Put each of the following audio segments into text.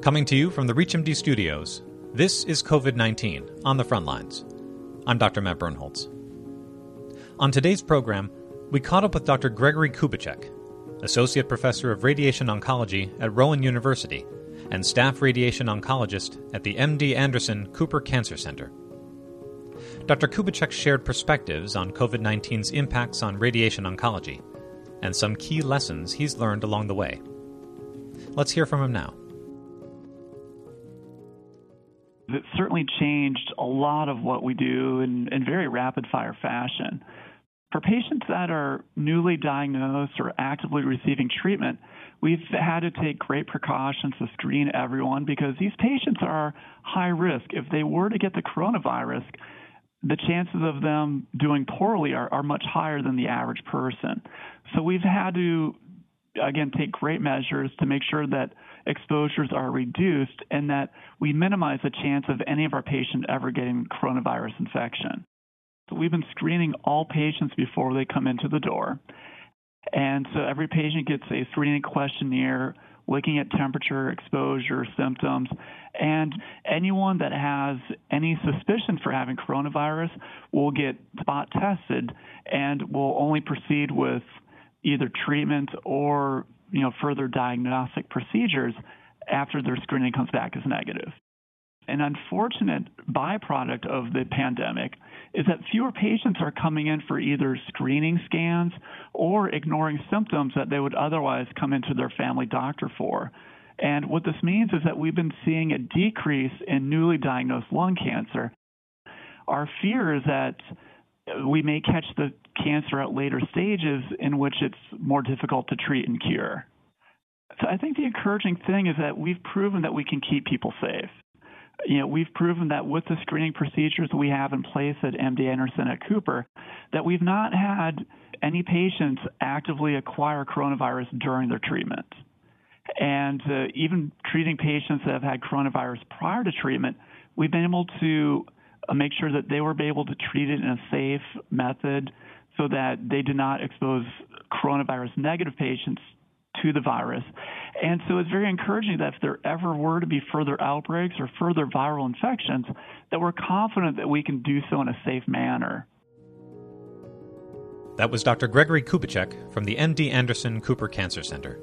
Coming to you from the ReachMD studios, this is COVID 19 on the front lines. I'm Dr. Matt Birnholz. On today's program, we caught up with Dr. Gregory Kubicek, Associate Professor of Radiation Oncology at Rowan University and Staff Radiation Oncologist at the MD Anderson Cooper Cancer Center. Dr. Kubicek shared perspectives on COVID 19's impacts on radiation oncology and some key lessons he's learned along the way. Let's hear from him now. It certainly changed a lot of what we do in, in very rapid fire fashion. For patients that are newly diagnosed or actively receiving treatment, we've had to take great precautions to screen everyone because these patients are high risk. If they were to get the coronavirus, the chances of them doing poorly are, are much higher than the average person. So we've had to, again, take great measures to make sure that exposures are reduced and that we minimize the chance of any of our patients ever getting coronavirus infection. So we've been screening all patients before they come into the door. And so every patient gets a screening questionnaire looking at temperature, exposure, symptoms, and anyone that has any suspicion for having coronavirus will get spot tested and will only proceed with either treatment or you know further diagnostic procedures after their screening comes back as negative. An unfortunate byproduct of the pandemic is that fewer patients are coming in for either screening scans or ignoring symptoms that they would otherwise come into their family doctor for. And what this means is that we've been seeing a decrease in newly diagnosed lung cancer. Our fear is that we may catch the cancer at later stages in which it's more difficult to treat and cure. So I think the encouraging thing is that we've proven that we can keep people safe you know, we've proven that with the screening procedures we have in place at MD Anderson at Cooper, that we've not had any patients actively acquire coronavirus during their treatment. And uh, even treating patients that have had coronavirus prior to treatment, we've been able to Uh, make sure that they were able to treat it in a safe method so that they did not expose coronavirus negative patients to the virus. And so it's very encouraging that if there ever were to be further outbreaks or further viral infections, that we're confident that we can do so in a safe manner. That was Dr. Gregory Kubicek from the MD Anderson Cooper Cancer Center.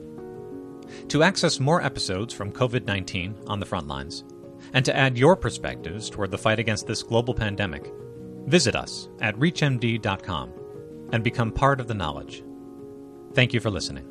To access more episodes from COVID 19 on the front lines, and to add your perspectives toward the fight against this global pandemic, visit us at ReachMD.com and become part of the knowledge. Thank you for listening.